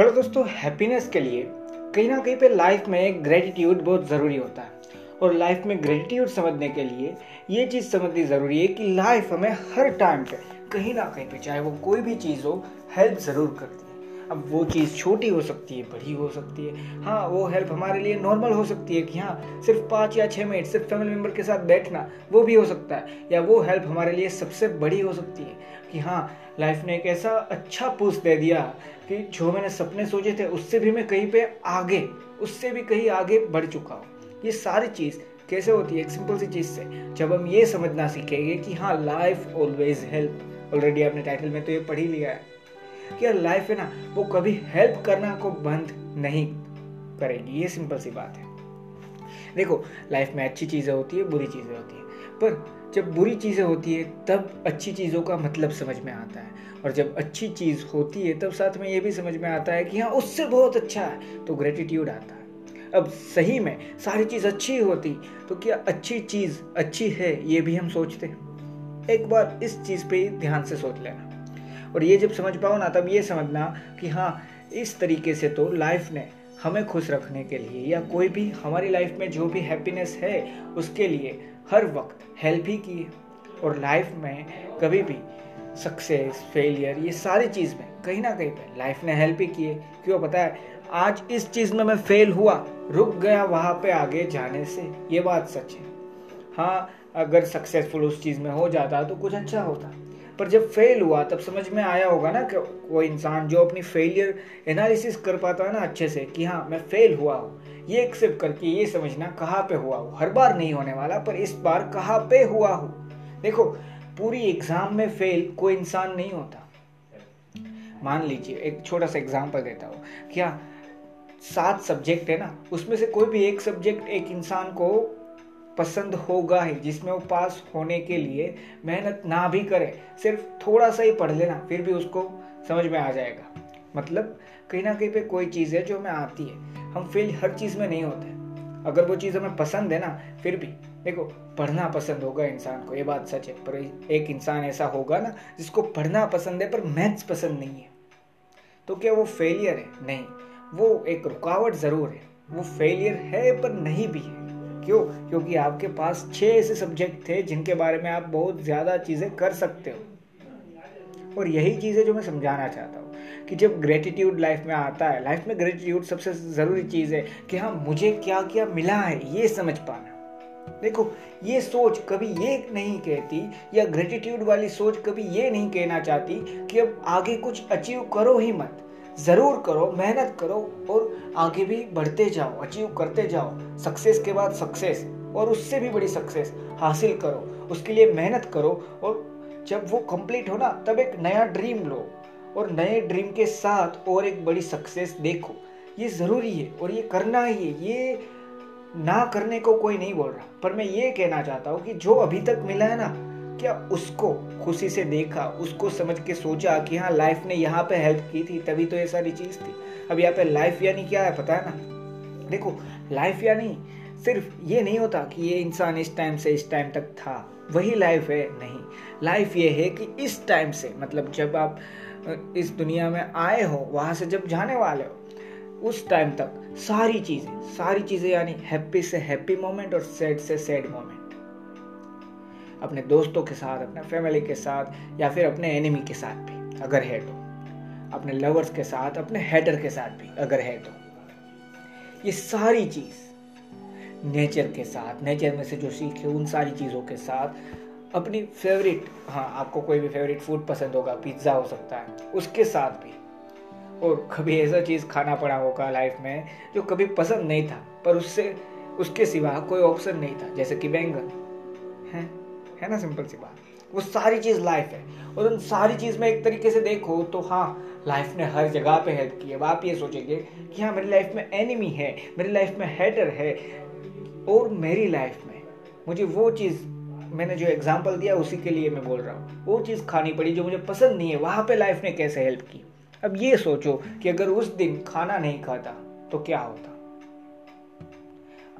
Hello दोस्तों happiness के लिए कहीं ना कहीं पे लाइफ में ग्रेटिट्यूड बहुत ज़रूरी होता है। और लाइफ में ग्रेटिट्यूड समझने के लिए ये चीज़ समझनी ज़रूरी है कि लाइफ हमें हर टाइम पे कहीं ना कहीं पे, चाहे वो कोई भी चीज़ हो हेल्प ज़रूर करती है। अब वो चीज़ छोटी हो सकती है, बड़ी हो सकती है। हाँ वो हेल्प हमारे लिए नॉर्मल हो सकती है कि हाँ सिर्फ़ पाँच या छः मिनट सिर्फ़ फैमिली मेंबर के साथ बैठना, वो भी हो सकता है। या वो हेल्प हमारे लिए सबसे बड़ी हो सकती है कि हाँ लाइफ ने एक ऐसा अच्छा पुश दे दिया कि जो मैंने सपने सोचे थे, उससे भी मैं कहीं पे आगे, उससे भी कहीं आगे बढ़ चुका हूँ। ये सारी चीज़ कैसे होती है? एक सिंपल सी चीज़ से। जब हम ये समझना सीखेंगे कि हाँ लाइफ ऑलवेज हेल्प ऑलरेडी आपने टाइटल में तो ये पढ़ ही लिया है। कि लाइफ है ना, वो कभी हेल्प करना को बंद नहीं करेगी। ये सिंपल सी बात है। देखो लाइफ में अच्छी चीज़ें होती है, बुरी चीज़ें होती है। पर जब बुरी चीज़ें होती है, तब अच्छी चीज़ों का मतलब समझ में आता है। और जब अच्छी चीज़ होती है, तब साथ में ये भी समझ में आता है कि हाँ उससे बहुत अच्छा है तो ग्रेटिट्यूड आता है। अब सही में सारी चीज़ अच्छी होती तो क्या अच्छी चीज़ अच्छी है, ये भी हम सोचते हैं। एक बार इस चीज़ पे ध्यान से सोच लेना। और ये जब समझ पाओ ना, तब ये समझना कि हाँ इस तरीके से तो लाइफ ने हमें खुश रखने के लिए या कोई भी हमारी लाइफ में जो भी हैप्पीनेस है, उसके लिए हर वक्त हेल्प ही की और लाइफ में कभी भी सक्सेस फेलियर ये सारी चीज़ में कहीं ना कहीं पे लाइफ ने हेल्प ही किए क्यों पता है? आज इस चीज़ में मैं फेल हुआ, रुक गया वहाँ पे आगे जाने से, ये बात सच है। हाँ अगर सक्सेसफुल उस चीज़ में हो जाता तो कुछ अच्छा होता। पर जब फेल हुआ, तब समझ में आया होगा ना कि वो इंसान जो अपनी फेलियर एनालिसिस कर पाता है ना अच्छे से, कि हाँ मैं फेल हुआ हूँ। ये एक्सेप्ट करके ये समझना कहाँ पे हुआ हूँ। हर बार नहीं होने वाला, पर इस बार कहाँ पे हुआ हूँ। देखो, पूरी एग्ज़ाम में फेल कोई इंसान नहीं होता। मान लीजिए, एक छोटा सा एग्ज़ाम्पल देता हूँ क्या सात सब्जेक्ट है ना, उसमें से कोई भी एक सब्जेक्ट एक इंसान को पसंद होगा ही, जिसमें वो पास होने के लिए मेहनत ना भी करे, सिर्फ़ थोड़ा सा ही पढ़ लेना, फिर भी उसको समझ में आ जाएगा। मतलब कहीं ना कहीं पे कोई चीज़ है जो हमें आती है। हम फेल हर चीज़ में नहीं होते। अगर वो चीज़ हमें पसंद है ना, फिर भी। देखो, पढ़ना पसंद होगा इंसान को, ये बात सच है, पर एक इंसान ऐसा होगा ना, जिसको पढ़ना पसंद है, पर मैथ्स पसंद नहीं है। तो क्या वो फेलियर है? नहीं। वो एक रुकावट ज़रूर है। वो फेलियर है, पर नहीं भी है। क्यों? क्योंकि आपके पास छह ऐसे सब्जेक्ट थे जिनके बारे में आप बहुत ज़्यादा चीज़ें कर सकते हो। और यही चीज़ें जो मैं समझाना चाहता हूँ कि जब ग्रेटिट्यूड लाइफ में आता है लाइफ में ग्रेटिट्यूड सबसे ज़रूरी चीज़ है कि हाँ मुझे क्या क्या मिला है, ये समझ पाना। देखो, ये सोच कभी ये नहीं कहती या ग्रेटिट्यूड वाली सोच कभी ये नहीं कहना चाहती कि अब आगे कुछ अचीव करो ही मत। ज़रूर करो, मेहनत करो और आगे भी बढ़ते जाओ अचीव करते जाओ। सक्सेस के बाद सक्सेस और उससे भी बड़ी सक्सेस हासिल करो। उसके लिए मेहनत करो और जब वो कंप्लीट हो ना, तब एक नया ड्रीम लो और नए ड्रीम के साथ और एक बड़ी सक्सेस देखो। ये ज़रूरी है और ये करना ही है। ये ना करने को कोई नहीं बोल रहा। पर मैं ये कहना चाहता हूँ कि जो अभी तक मिला है ना क्या उसको खुशी से देखा, उसको समझ के सोचा कि हाँ लाइफ ने यहाँ पे हेल्प की थी, तभी तो ये सारी चीज़ थी। अब यहाँ पे लाइफ यानी क्या है, पता है ना? देखो लाइफ यानी सिर्फ़ ये नहीं होता कि ये इंसान इस टाइम से इस टाइम तक था, वही लाइफ है, नहीं। लाइफ ये है कि इस टाइम से मतलब जब आप इस दुनिया में आए हो, वहाँ से जब जाने वाले हो, उस टाइम तक सारी चीज़ें सारी चीज़ें यानी हैप्पी से हैप्पी मोमेंट और सैड से सैड मोमेंट अपने दोस्तों के साथ, अपने फैमिली के साथ, या फिर अपने एनिमी के साथ भी, अगर है तो। अपने लवर्स के साथ, अपने हेटर के साथ भी, अगर है तो। ये सारी चीज़ नेचर के साथ नेचर में से जो सीखे, उन सारी चीज़ों के साथ, अपनी फेवरेट हाँ आपको कोई भी फेवरेट फ़ूड पसंद होगा पिज़्ज़ा हो सकता है, उसके साथ भी। और कभी ऐसा चीज़ खाना पड़ा होगा लाइफ में, जो कभी पसंद नहीं था, पर उससे, उसके सिवा कोई ऑप्शन नहीं था, जैसे कि बैंगन, है? है ना, सिंपल सी बात। वो सारी चीज़ लाइफ है। और उन सारी चीज़ में एक तरीके से देखो तो हाँ लाइफ ने हर जगह पे हेल्प की है। आप ये सोचेंगे कि हाँ मेरी लाइफ में एनिमी है, मेरी लाइफ में हेटर है, और मेरी लाइफ में मुझे वो चीज़, मैंने जो एग्ज़ाम्पल दिया उसी के लिए मैं बोल रहा हूँ। वो चीज़ खानी पड़ी जो मुझे पसंद नहीं है, वहाँ पे लाइफ ने कैसे हेल्प की? अब ये सोचो कि अगर उस दिन खाना नहीं खाता तो क्या होता?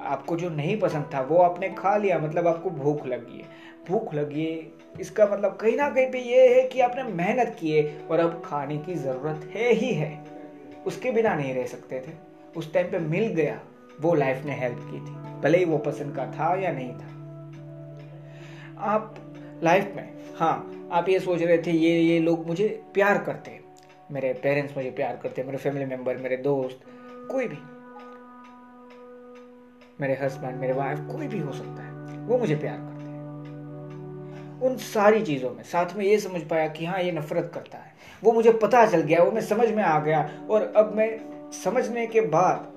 आपको जो नहीं पसंद था, वो आपने खा लिया मतलब आपको भूख लगी है। भूख लगी। इसका मतलब कहीं ना कहीं पे ये है कि आपने मेहनत की है और अब खाने की ज़रूरत है ही है। उसके बिना नहीं रह सकते थे। उस टाइम पे मिल गया। वो लाइफ ने हेल्प की थी। भले ही वो पसंद का था या नहीं था। आप लाइफ में हाँ आप ये सोच रहे थे, ये ये लोग मुझे प्यार करते मेरे पेरेंट्स मुझे प्यार करते मेरे फैमिली मेंबर मेरे दोस्त, कोई भी। मेरे हस्बैंड मेरे वाइफ कोई भी हो सकता है। वो मुझे प्यार करते उन सारी चीज़ों में। साथ में ये समझ पाया कि हाँ ये नफरत करता है। वो मुझे पता चल गया, वो मैं समझ में आ गया और अब मैं समझने के बाद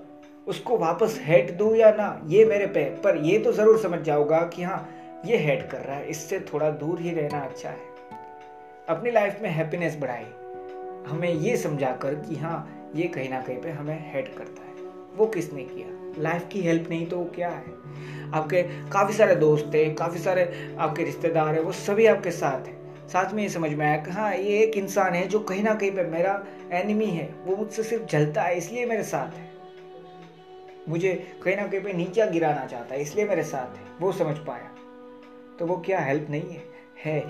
उसको वापस हेट दूँ या ना, ये मेरे पे। पर ये तो ज़रूर समझ जाऊँगा कि हाँ ये हेट कर रहा है। इससे थोड़ा दूर ही रहना अच्छा है। अपनी लाइफ में हैप्पीनेस बढ़ाई हमें ये समझा कर कि हाँ ये कहीं ना कहीं पे हमें हेट करता है। वो किसने किया? लाइफ की हेल्प नहीं तो क्या है? आपके काफ़ी सारे दोस्त है, काफ़ी सारे आपके रिश्तेदार है, वो सभी आपके साथ हैं। साथ में ये समझ में आया कि हाँ ये एक इंसान है जो कहीं ना कहीं पे मेरा एनिमी है। वो मुझसे सिर्फ़ जलता है, इसलिए मेरे साथ है। मुझे कहीं ना कहीं पे नीचा गिराना चाहता है, इसलिए मेरे साथ है। वो समझ पाया। तो वो क्या हेल्प नहीं है? है,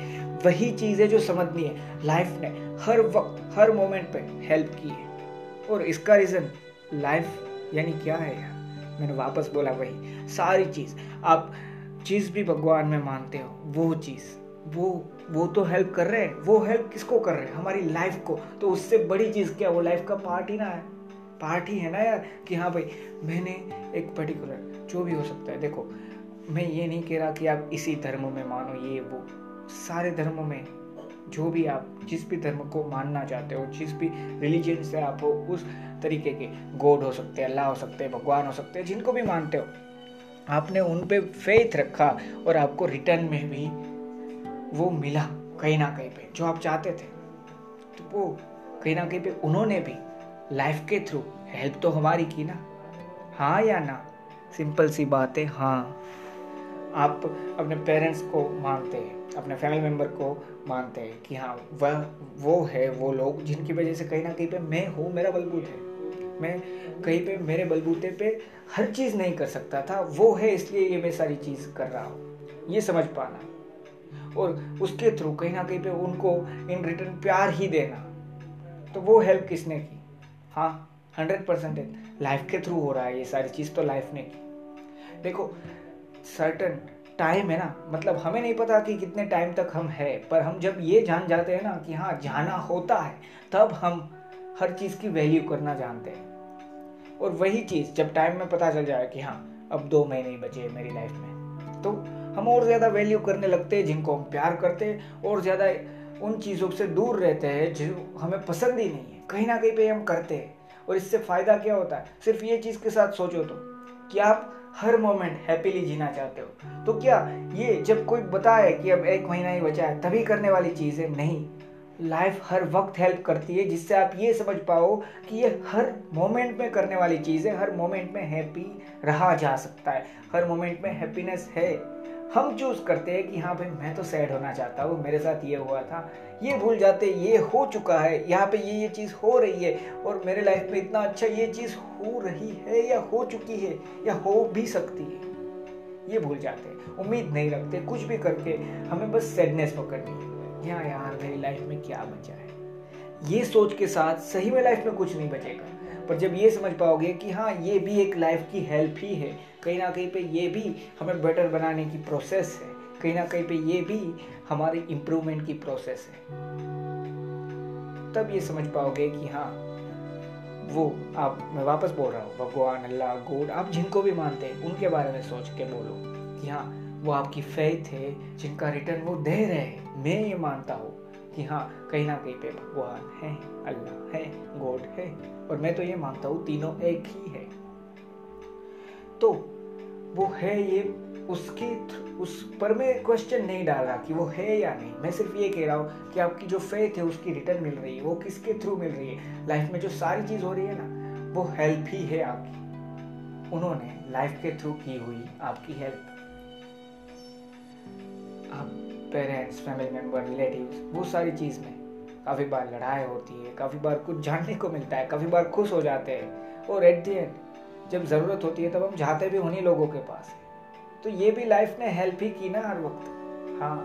वही चीज़ जो समझनी है। लाइफ ने हर वक्त, हर मोमेंट पे हेल्प की है। और इसका रीज़न लाइफ यानी क्या है यार? मैंने वापस बोला, वही, सारी चीज़। आप चीज़ भी भगवान में मानते हो, वो चीज़। वो वो तो हेल्प कर रहे हैं, वो हेल्प किसको कर रहे हैं? हमारी लाइफ को। तो उससे बड़ी चीज़ क्या, वो लाइफ का पार्ट ही ना है। पार्ट ही है ना यार, कि हाँ भाई, मैंने एक पर्टिकुलर जो भी हो सकता है। देखो, मैं ये नहीं कह रहा कि आप इसी धर्म में मानो, ये, वो। सारे धर्मों में, जो भी आप, जिस भी धर्म को मानना चाहते हो, जिस भी रिलीजन से आप हो, उस तरीके के गॉड हो सकते हैं, अल्लाह हो सकते हैं, भगवान हो सकते हैं, जिनको भी मानते हो। आपने उन पे फेथ रखा और आपको रिटर्न में भी वो मिला कहीं ना कहीं पे, जो आप चाहते थे। तो वो कहीं ना कहीं पे उन्होंने भी लाइफ के थ्रू हेल्प तो हमारी की ना। हाँ या ना? सिंपल सी बात है हाँ। आप अपने पेरेंट्स को मानते हैं, अपने फैमिली मेंबर को मानते हैं कि हाँ वह, वो है वो लोग जिनकी वजह से कहीं ना कहीं पे मैं हूँ, मेरा बलबूत है। मैं कहीं पे, मेरे बलबूते पे हर चीज़ नहीं कर सकता था। वो है इसलिए ये मैं सारी चीज़ कर रहा हूँ। ये समझ पाना। और उसके थ्रू कहीं ना कहीं पे उनको इन रिटर्न प्यार ही देना। तो वो हेल्प किसने की? हाँ हंड्रेड परसेंटेज लाइफ के थ्रू हो रहा है ये सारी चीज़ तो लाइफ ने की। देखो सर्टन टाइम है ना मतलब हमें नहीं पता कि कितने टाइम तक हम है, पर हम जब ये जान जाते हैं ना कि हाँ जाना होता है, तब हम हर चीज़ की वैल्यू करना जानते हैं। और वही चीज़ जब टाइम में पता चल जाए कि हाँ अब दो महीने ही बचे मेरी लाइफ में। तो हम और ज़्यादा वैल्यू करने लगते हैं, जिनको हम प्यार करते हैं और ज़्यादा उन चीज़ों से दूर रहते हैं जो हमें पसंद ही नहीं है। कहीं ना कहीं पे हम करते हैं। और इससे फ़ायदा क्या होता है? सिर्फ़ ये चीज़ के साथ सोचो तो कि आप हर मोमेंट हैप्पीली जीना चाहते हो। तो क्या ये जब कोई बताए कि अब एक महीना ही बचा है, तभी करने वाली चीज़ है नहीं। लाइफ हर वक्त हेल्प करती है, जिससे आप ये समझ पाओ कि ये हर मोमेंट में करने वाली चीज़ है, हर मोमेंट में हैप्पी रहा जा सकता है, हर मोमेंट में हैप्पीनेस है। हम चूज़ करते हैं कि हाँ भाई, मैं तो सैड होना चाहता हूँ, मेरे साथ ये हुआ था, ये भूल जाते, ये हो चुका है, यहाँ पे ये ये चीज़ हो रही है, और मेरे लाइफ में इतना अच्छा ये चीज़ हो रही है या हो चुकी है, या हो भी सकती है, ये भूल जाते हैं, उम्मीद नहीं रखते, कुछ भी करके हमें बस सैडनेस पकड़नी है। यहाँ यार मेरी लाइफ में क्या बचा है? ये सोच के साथ सही में लाइफ में कुछ नहीं बचेगा। पर जब ये समझ पाओगे कि हाँ ये भी एक लाइफ की हेल्प ही है कहीं ना कहीं पे ये भी हमें बेटर बनाने की प्रोसेस है कहीं ना कहीं पे ये भी हमारी इम्प्रूवमेंट की प्रोसेस है। तब ये समझ पाओगे कि हाँ वो आप मैं वापस बोल रहा हूँ भगवान अल्लाह गोड आप जिनको भी मानते हैं उनके बारे में सोच के बोलो कि हाँ वो आपकी फेथ है, जिनका रिटर्न वो दे रहे हैं। मैं ये मानता हूँ कि हाँ कहीं ना कहीं पे भगवान है, अल्लाह है गॉड है। और मैं तो ये मानता हूँ, तीनों एक ही है। तो वो है ये, उसके उस पर मैं क्वेश्चन नहीं डाल रहा कि वो है या नहीं। मैं सिर्फ़ ये कह रहा हूँ कि आपकी जो फेथ है, उसकी रिटर्न मिल रही है, वो किसके थ्रू मिल रही है? लाइफ में जो सारी चीज़ हो रही है ना, वो हेल्प ही है आपकी। उन्होंने लाइफ के थ्रू की हुई आपकी हेल्प आप पेरेंट्स फैमिली मेंबर रिलेटिव्स वो सारी चीज़ में काफ़ी बार लड़ाई होती है, काफ़ी बार कुछ जानने को मिलता है, काफ़ी बार खुश हो जाते हैं। और एट दी एंड जब ज़रूरत होती है, तब हम जाते भी उन्हीं लोगों के पास है। तो ये भी लाइफ ने हेल्प ही की ना हर वक्त। हाँ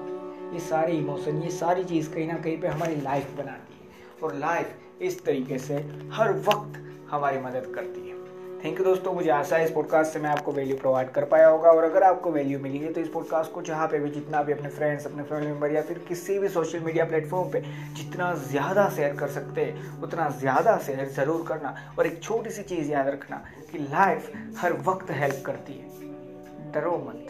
ये सारे इमोशन ये सारी चीज़ कहीं ना कहीं पे हमारी लाइफ बनाती है। और लाइफ इस तरीके से हर वक्त हमारी मदद करती है। थैंक यू दोस्तों, मुझे आशा है इस पॉडकास्ट से मैं आपको वैल्यू प्रोवाइड कर पाया होगा और अगर आपको वैल्यू मिली है तो इस पॉडकास्ट को जहाँ पे भी जितना भी अपने फ्रेंड्स अपने फैमिली मेंबर या फिर किसी भी सोशल मीडिया प्लेटफॉर्म पे जितना ज़्यादा शेयर कर सकते हैं, उतना ज़्यादा शेयर ज़रूर करना और एक छोटी सी चीज़ याद रखना कि लाइफ हर वक्त हेल्प करती है। डरो मत।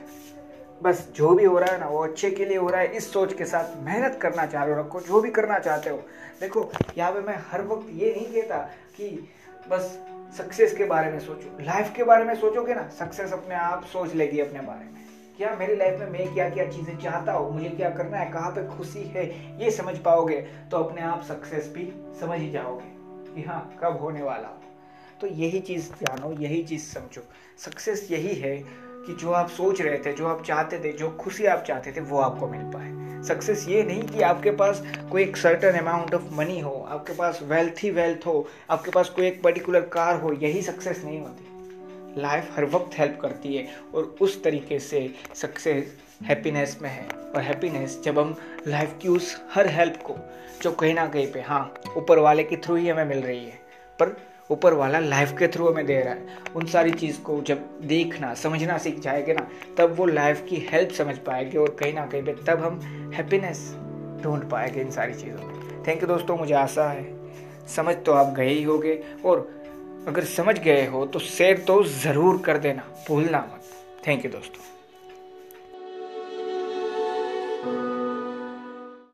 बस जो भी हो रहा है ना, वो अच्छे के लिए हो रहा है। इस सोच के साथ मेहनत करना चालू रखो, जो भी करना चाहते हो। देखो, यहाँ पे मैं हर वक्त ये नहीं कहता कि बस सक्सेस के बारे में सोचो। लाइफ के बारे में सोचोगे ना सक्सेस अपने आप सोच लेगी अपने बारे में। क्या मेरी लाइफ में मैं क्या क्या चीज़ें चाहता हूँ? मुझे क्या करना है? कहाँ पे खुशी है? ये समझ पाओगे तो अपने आप सक्सेस भी समझ ही जाओगे कि हाँ कब होने वाला हो। तो यही चीज़ जानो यही चीज़ समझो। सक्सेस यही है कि जो आप सोच रहे थे, जो आप चाहते थे, जो खुशी आप चाहते थे, वो आपको मिल पाए। सक्सेस ये नहीं कि आपके पास कोई एक सर्टन अमाउंट ऑफ़ मनी हो, आपके पास वेल्थ ही वेल्थ हो, आपके पास कोई एक पर्टिकुलर कार हो, यही सक्सेस नहीं होती। लाइफ हर वक्त हेल्प करती है और उस तरीके से सक्सेस हैप्पीनेस में है। और हैप्पीनेस जब हम लाइफ की उस हर हेल्प को, जो कहीं ना कहीं पे हाँ ऊपर वाले के थ्रू ही हमें मिल रही है, पर ऊपर वाला लाइफ के थ्रू हमें दे रहा है। उन सारी चीज़ को जब देखना, समझना सीख जाएँगे ना, तब वो लाइफ की हेल्प समझ पाएँगे और कहीं ना कहीं पे तब हम हैप्पीनेस ढूंढ पाएँगे इन सारी चीज़ों में थैंक यू दोस्तों, मुझे आशा है। समझ तो आप गए ही होगे और अगर समझ गए हो तो शेयर तो ज़रूर कर देना, भूलना मत। थैंक यू दोस्तों।